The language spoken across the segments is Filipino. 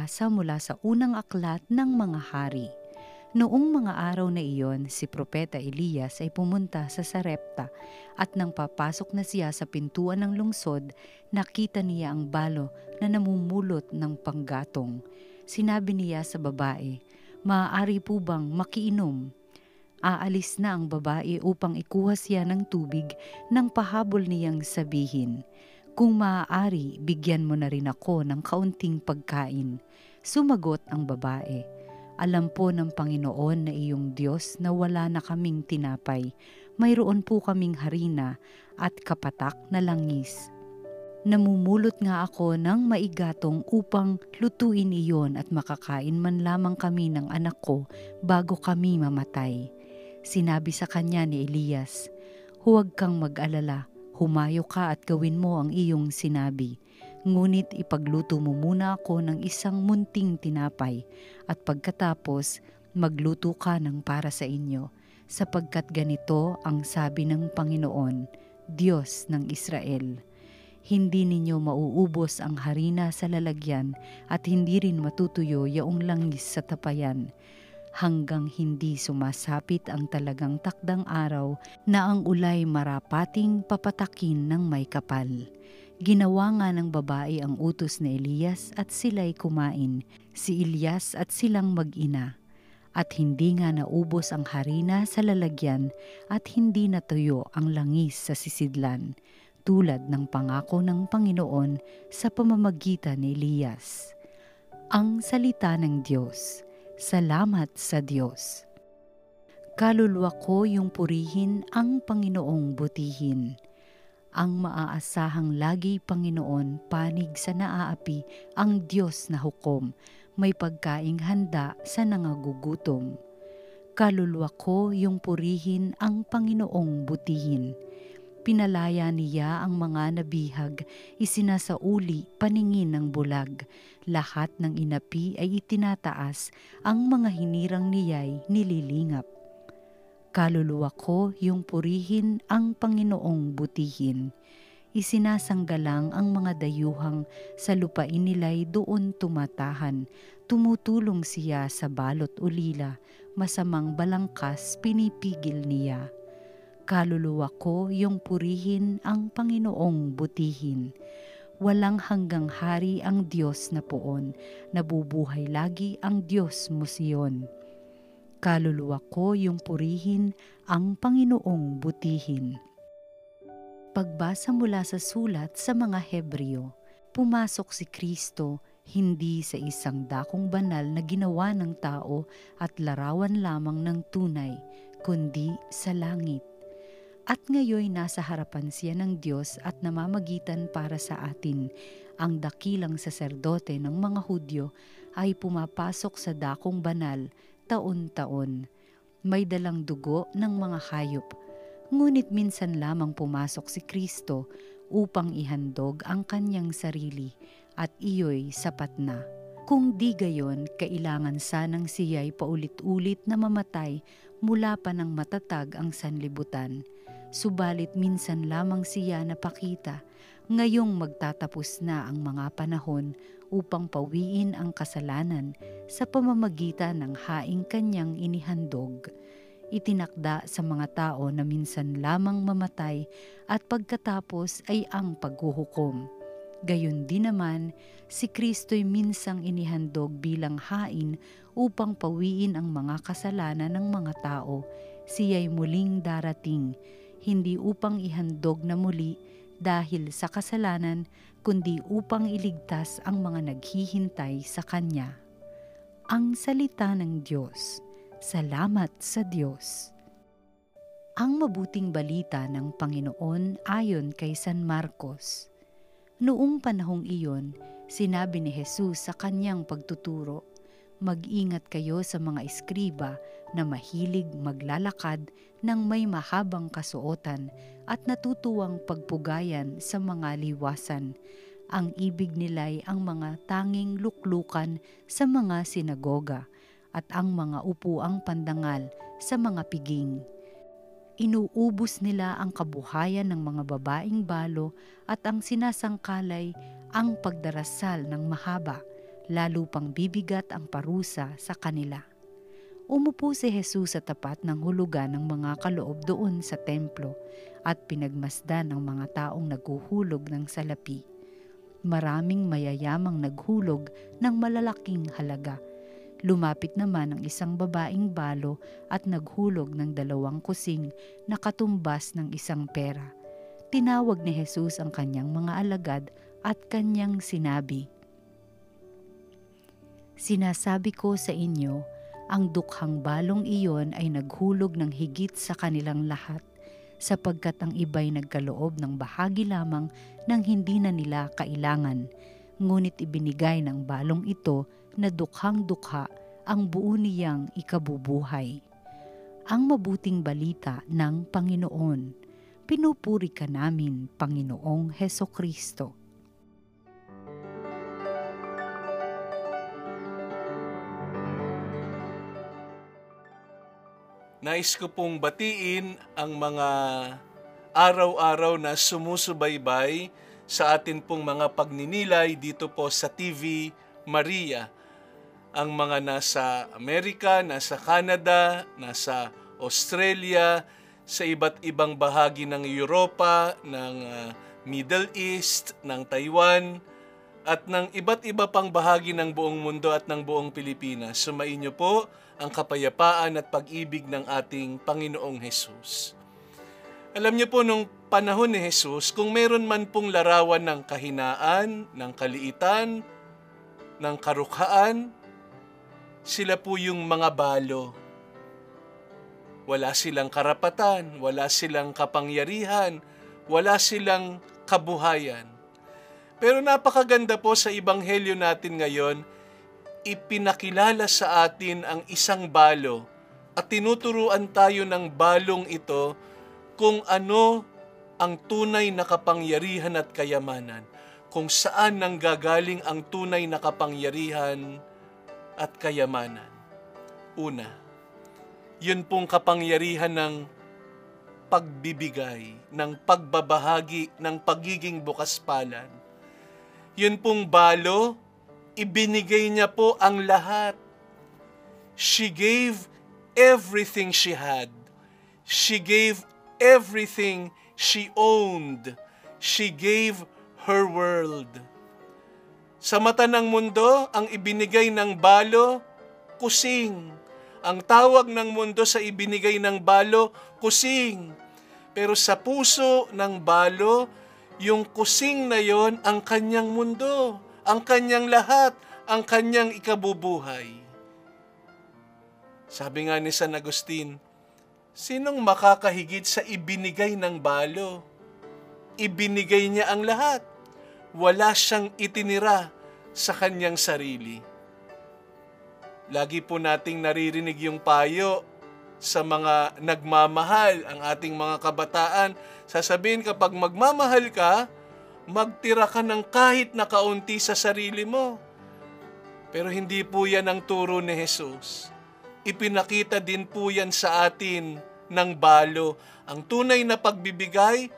Pagbasa mula sa unang aklat ng mga hari. Noong mga araw na iyon, si Propeta Elias ay pumunta sa Sarepta at nang papasok na siya sa pintuan ng lungsod, nakita niya ang balo na namumulot ng panggatong. Sinabi niya sa babae, Maaari po bang makiinom? Aalis na ang babae upang ikuha siya ng tubig nang pahabol niyang sabihin, Kung maaari, bigyan mo na rin ako ng kaunting pagkain. Sumagot ang babae, alam po ng Panginoon na iyong Diyos na wala na kaming tinapay. Mayroon po kaming harina at kapatak na langis. Namumulot nga ako ng maigatong upang lutuin iyon at makakain man lamang kami ng anak ko bago kami mamatay. Sinabi sa kanya ni Elias, Huwag kang mag-alala, humayo ka at gawin mo ang iyong sinabi Ngunit ipagluto mo muna ako ng isang munting tinapay at pagkatapos magluto ka ng para sa inyo sapagkat ganito ang sabi ng Panginoon, Diyos ng Israel. Hindi ninyo mauubos ang harina sa lalagyan at hindi rin matutuyo yaong langis sa tapayan hanggang hindi sumasapit ang talagang takdang araw na ang ulay marapating papatakin ng may kapal. Ginawa nga ng babae ang utos ni Elias at sila'y kumain, si Elias at silang mag-ina. At hindi nga naubos ang harina sa lalagyan at hindi natuyo ang langis sa sisidlan, tulad ng pangako ng Panginoon sa pamamagitan ni Elias. Ang Salita ng Diyos Salamat sa Diyos. Kaluluwa ko yung purihin ang Panginoong butihin ang maaasahang lagi Panginoon panig sa naaapi ang Diyos na hukom, may pagkaing handa sa nangagugutom. Kaluluwa ko yung purihin ang Panginoong butihin. Pinalaya niya ang mga nabihag, isinasauli paningin ng bulag. Lahat ng inapi ay itinataas, ang mga hinirang niya'y nililingap Kaluluwa ko yung purihin ang Panginoong butihin. Isinasanggalang ang mga dayuhang sa lupain nila'y doon tumatahan. Tumutulong siya sa balot ulila, masamang balangkas pinipigil niya. Kaluluwa ko yung purihin ang Panginoong butihin walang hanggang hari ang Diyos na poon, nabubuhay lagi ang Diyos mo siyon kaluluwa ko yung purihin ang Panginoong butihin. Pagbasa mula sa sulat sa mga Hebreo, pumasok si Kristo hindi sa isang dakong banal na ginawa ng tao at larawan lamang ng tunay, kundi sa langit. At ngayon nasa harapan siya ng Diyos at namamagitan para sa atin. Ang dakilang saserdote ng mga Hudyo ay pumapasok sa dakong banal taon-taon. May dalang dugo ng mga hayop, ngunit minsan lamang pumasok si Kristo upang ihandog ang kanyang sarili at iyo'y sapat na. Kung di gayon, kailangan sanang siya'y paulit-ulit na mamatay mula pa ng matatag ang sanlibutan. Subalit minsan lamang siya napakita, ngayong magtatapos na ang mga panahon upang pawiin ang kasalanan sa pamamagitan ng haing kanyang inihandog. Itinakda sa mga tao na minsan lamang mamatay at pagkatapos ay ang paghuhukom. Gayon din naman, si Kristo'y minsang inihandog bilang hain upang pawiin ang mga kasalanan ng mga tao. Siya'y muling darating, hindi upang ihandog na muli dahil sa kasalanan, kundi upang iligtas ang mga naghihintay sa Kanya. Ang Salita ng Diyos. Salamat sa Diyos. Ang mabuting balita ng Panginoon ayon kay San Marcos. Noong panahong iyon, sinabi ni Jesus sa kanyang pagtuturo, Mag-ingat kayo sa mga eskriba na mahilig maglalakad ng may mahabang kasuotan at natutuwang pagpugayan sa mga liwasan. Ang ibig nila'y ang mga tanging luklukan sa mga sinagoga at ang mga upuang pandangal sa mga piging. Inuubos nila ang kabuhayan ng mga babaeng balo at ang sinasangkalay ang pagdarasal ng mahaba lalo pang bibigat ang parusa sa kanila. Umupo si Jesus sa tapat ng hulugan ng mga kaloob doon sa templo at pinagmasdan ng mga taong naghuhulog ng salapi. Maraming mayayamang naghulog ng malalaking halaga. Lumapit naman ang isang babaeng balo at naghulog ng dalawang kusing na katumbas ng isang pera. Tinawag ni Jesus ang kanyang mga alagad at kanyang sinabi, Sinasabi ko sa inyo, ang dukhang balong iyon ay naghulog ng higit sa kanilang lahat sapagkat ang iba'y nagkaloob ng bahagi lamang ng hindi na nila kailangan. Ngunit ibinigay ng balong ito na dukhang dukha ang buo niyang ikabubuhay. Ang mabuting balita ng Panginoon. Pinupuri ka namin, Panginoong Heso Kristo. Nais ko pong batiin ang mga araw-araw na sumusubaybay sa atin pong mga pagninilay dito po sa TV Maria. Ang mga nasa Amerika, nasa Canada, nasa Australia, sa iba't ibang bahagi ng Europa, ng uh, Middle East, ng Taiwan, at ng iba't iba pang bahagi ng buong mundo at ng buong Pilipinas. Sumainyo po ang kapayapaan at pag-ibig ng ating Panginoong Hesus. Alam niyo po nung panahon ni Jesus, kung meron man pong larawan ng kahinaan, ng kaliitan, ng karukhaan, sila po yung mga balo. Wala silang karapatan, wala silang kapangyarihan, wala silang kabuhayan. Pero napakaganda po sa ibanghelyo natin ngayon, ipinakilala sa atin ang isang balo at tinuturuan tayo ng balong ito kung ano ang tunay na kapangyarihan at kayamanan, kung saan nanggagaling ang tunay na kapangyarihan at kayamanan. Una, yun pong kapangyarihan ng pagbibigay, ng pagbabahagi, ng pagiging bukas palan. Yun pong balo ibinigay niya po ang lahat. She gave everything she had. She gave everything she owned. She gave her world. Sa mata ng mundo, ang ibinigay ng balo, kusing. Ang tawag ng mundo sa ibinigay ng balo, kusing. Pero sa puso ng balo, yung kusing na yon ang kanyang mundo ang kanyang lahat, ang kanyang ikabubuhay. Sabi nga ni San Agustin, sinong makakahigit sa ibinigay ng balo? Ibinigay niya ang lahat. Wala siyang itinira sa kanyang sarili. Lagi po nating naririnig yung payo sa mga nagmamahal, ang ating mga kabataan. Sasabihin kapag magmamahal ka, magtira ka ng kahit na kaunti sa sarili mo. Pero hindi po yan ang turo ni Jesus. Ipinakita din po yan sa atin ng balo. Ang tunay na pagbibigay,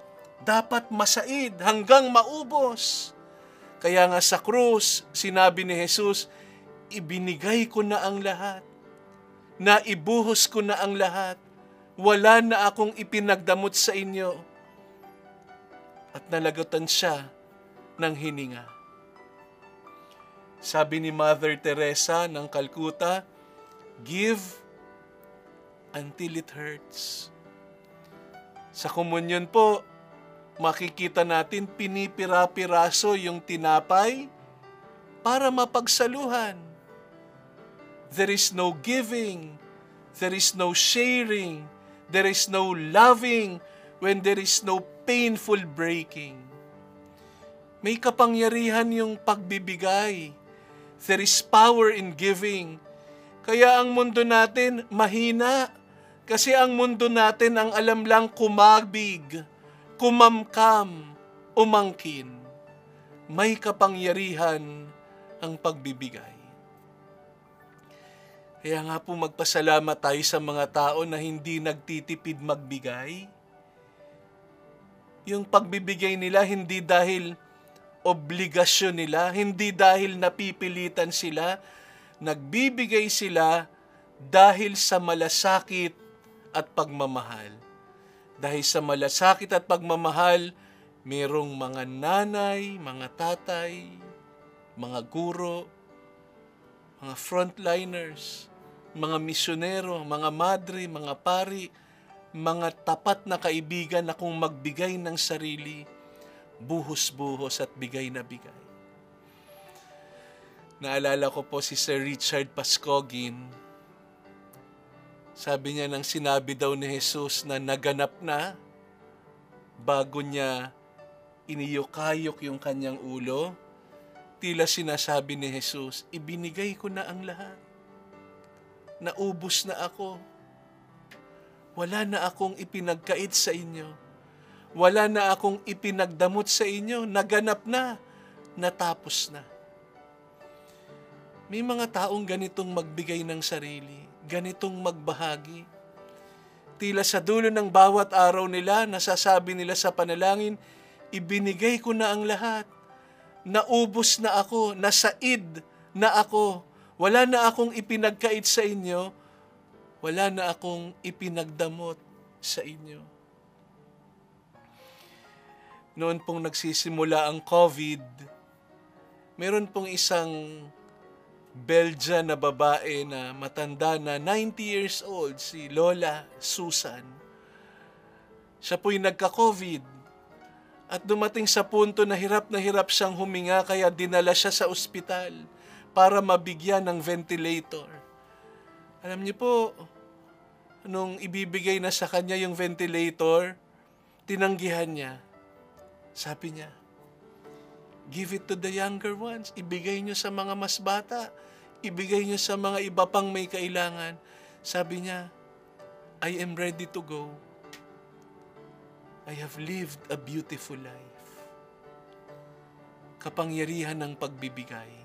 dapat masaid hanggang maubos. Kaya nga sa krus, sinabi ni Jesus, ibinigay ko na ang lahat. Naibuhos ko na ang lahat. Wala na akong ipinagdamot sa inyo at nalagutan siya ng hininga. Sabi ni Mother Teresa ng Calcutta, Give until it hurts. Sa komunyon po, makikita natin pinipira-piraso yung tinapay para mapagsaluhan. There is no giving, there is no sharing, there is no loving when there is no painful breaking. May kapangyarihan yung pagbibigay. There is power in giving. Kaya ang mundo natin mahina. Kasi ang mundo natin ang alam lang kumabig, kumamkam, umangkin. May kapangyarihan ang pagbibigay. Kaya nga po magpasalamat tayo sa mga tao na hindi nagtitipid magbigay yung pagbibigay nila hindi dahil obligasyon nila, hindi dahil napipilitan sila, nagbibigay sila dahil sa malasakit at pagmamahal. Dahil sa malasakit at pagmamahal, merong mga nanay, mga tatay, mga guro, mga frontliners, mga misyonero, mga madre, mga pari, mga tapat na kaibigan na kung magbigay ng sarili, buhos-buhos at bigay na bigay. Naalala ko po si Sir Richard Pascogin. Sabi niya nang sinabi daw ni Jesus na naganap na bago niya iniyokayok yung kanyang ulo, tila sinasabi ni Jesus, ibinigay ko na ang lahat. Naubos na ako. Wala na akong ipinagkait sa inyo wala na akong ipinagdamot sa inyo, naganap na, natapos na. May mga taong ganitong magbigay ng sarili, ganitong magbahagi. Tila sa dulo ng bawat araw nila, nasasabi nila sa panalangin, ibinigay ko na ang lahat. Naubos na ako, nasaid na ako. Wala na akong ipinagkait sa inyo, wala na akong ipinagdamot sa inyo noon pong nagsisimula ang COVID, meron pong isang Belgian na babae na matanda na 90 years old, si Lola Susan. Siya po'y nagka-COVID at dumating sa punto na hirap na hirap siyang huminga kaya dinala siya sa ospital para mabigyan ng ventilator. Alam niyo po, nung ibibigay na sa kanya yung ventilator, tinanggihan niya sabi niya, give it to the younger ones. Ibigay niyo sa mga mas bata. Ibigay niyo sa mga iba pang may kailangan. Sabi niya, I am ready to go. I have lived a beautiful life. Kapangyarihan ng pagbibigay.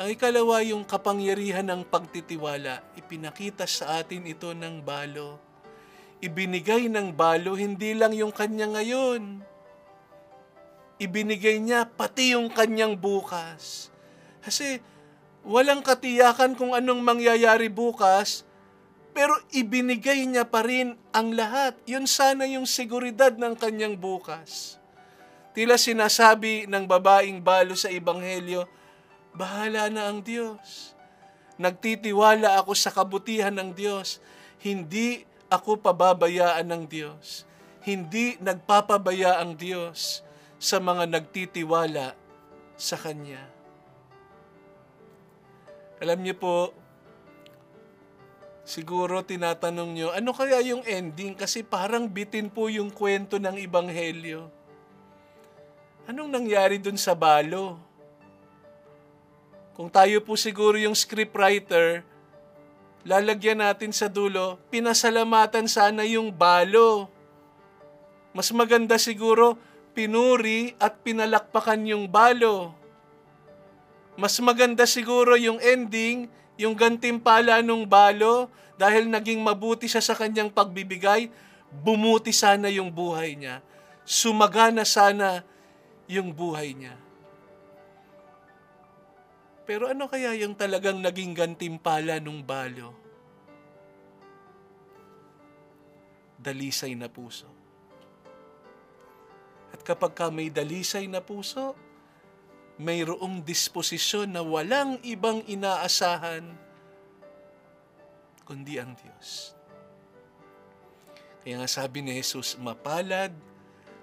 Ang ikalawa yung kapangyarihan ng pagtitiwala, ipinakita sa atin ito ng balo ibinigay ng balo hindi lang yung kanya ngayon. Ibinigay niya pati yung kanyang bukas. Kasi walang katiyakan kung anong mangyayari bukas, pero ibinigay niya pa rin ang lahat. Yun sana yung seguridad ng kanyang bukas. Tila sinasabi ng babaeng balo sa Ebanghelyo, bahala na ang Diyos. Nagtitiwala ako sa kabutihan ng Diyos. Hindi ako pababayaan ng Diyos. Hindi nagpapabaya ang Diyos sa mga nagtitiwala sa Kanya. Alam niyo po, siguro tinatanong niyo, ano kaya yung ending? Kasi parang bitin po yung kwento ng Ibanghelyo. Anong nangyari dun sa balo? Kung tayo po siguro yung scriptwriter, lalagyan natin sa dulo, pinasalamatan sana yung balo. Mas maganda siguro, pinuri at pinalakpakan yung balo. Mas maganda siguro yung ending, yung gantimpala nung balo, dahil naging mabuti siya sa kanyang pagbibigay, bumuti sana yung buhay niya. Sumagana sana yung buhay niya. Pero ano kaya yung talagang naging gantimpala nung balo? Dalisay na puso. At kapag ka may dalisay na puso, mayroong disposisyon na walang ibang inaasahan kundi ang Diyos. Kaya nga sabi ni Jesus, mapalad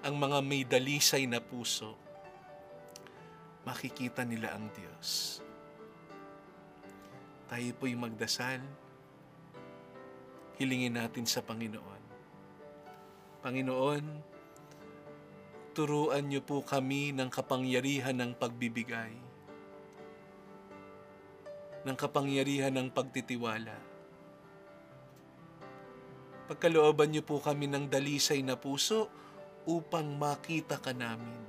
ang mga may dalisay na puso. Makikita nila ang Diyos tayo po'y magdasal. Hilingin natin sa Panginoon. Panginoon, turuan niyo po kami ng kapangyarihan ng pagbibigay, ng kapangyarihan ng pagtitiwala. Pagkalooban niyo po kami ng dalisay na puso upang makita ka namin.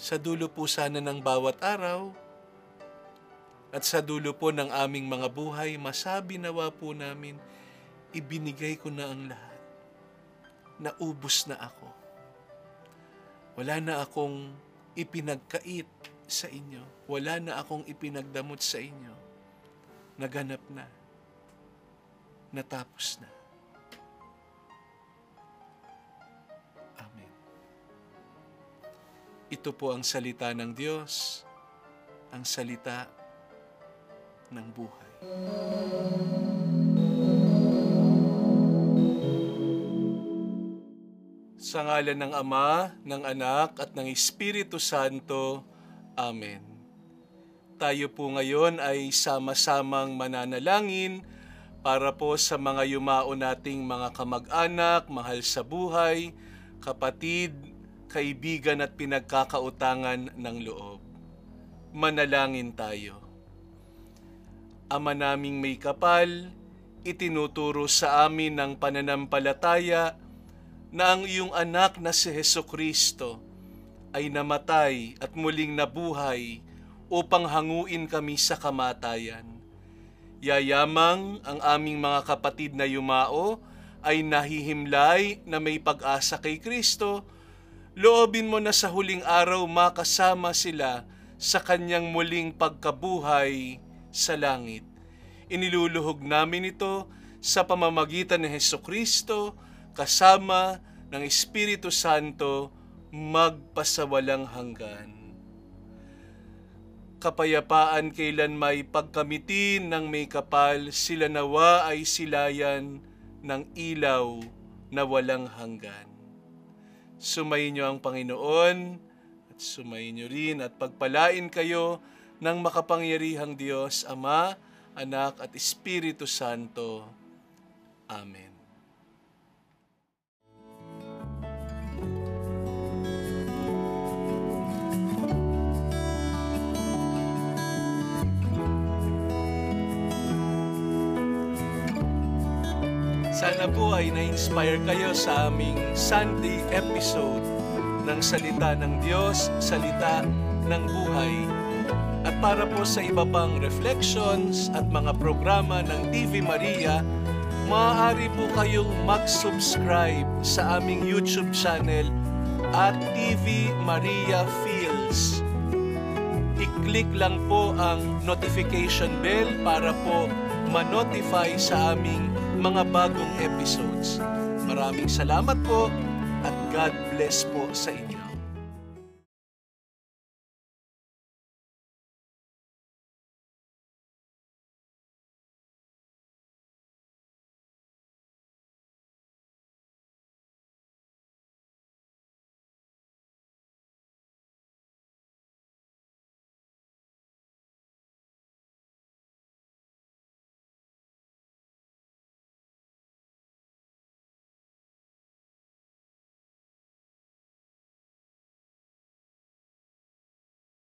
Sa dulo po sana ng bawat araw, at sa dulo po ng aming mga buhay, masabi nawa po namin, ibinigay ko na ang lahat. Naubos na ako. Wala na akong ipinagkait sa inyo. Wala na akong ipinagdamot sa inyo. Naganap na. Natapos na. Amen. Ito po ang salita ng Diyos, ang salita ng buhay. Sa ngalan ng Ama, ng Anak, at ng Espiritu Santo. Amen. Tayo po ngayon ay sama-samang mananalangin para po sa mga yumao nating mga kamag-anak, mahal sa buhay, kapatid, kaibigan at pinagkakautangan ng loob. Manalangin tayo. Ama naming may kapal, itinuturo sa amin ng pananampalataya na ang iyong anak na si Heso Kristo ay namatay at muling nabuhay upang hanguin kami sa kamatayan. Yayamang ang aming mga kapatid na yumao ay nahihimlay na may pag-asa kay Kristo, loobin mo na sa huling araw makasama sila sa kanyang muling pagkabuhay sa langit. Iniluluhog namin ito sa pamamagitan ni Heso Kristo, kasama ng Espiritu Santo magpasawalang hanggan. Kapayapaan kailan may pagkamitin ng may kapal, sila nawa ay silayan ng ilaw na walang hanggan. Sumayin niyo ang Panginoon at sumayin niyo rin at pagpalain kayo ng makapangyarihang Diyos, Ama, Anak at Espiritu Santo. Amen. Sana po ay na-inspire kayo sa aming Sunday episode ng Salita ng Diyos, Salita ng Buhay. At para po sa iba pang reflections at mga programa ng TV Maria, maaari po kayong mag-subscribe sa aming YouTube channel at TV Maria Fields. I-click lang po ang notification bell para po ma-notify sa aming mga bagong episodes. Maraming salamat po at God bless po sa inyo.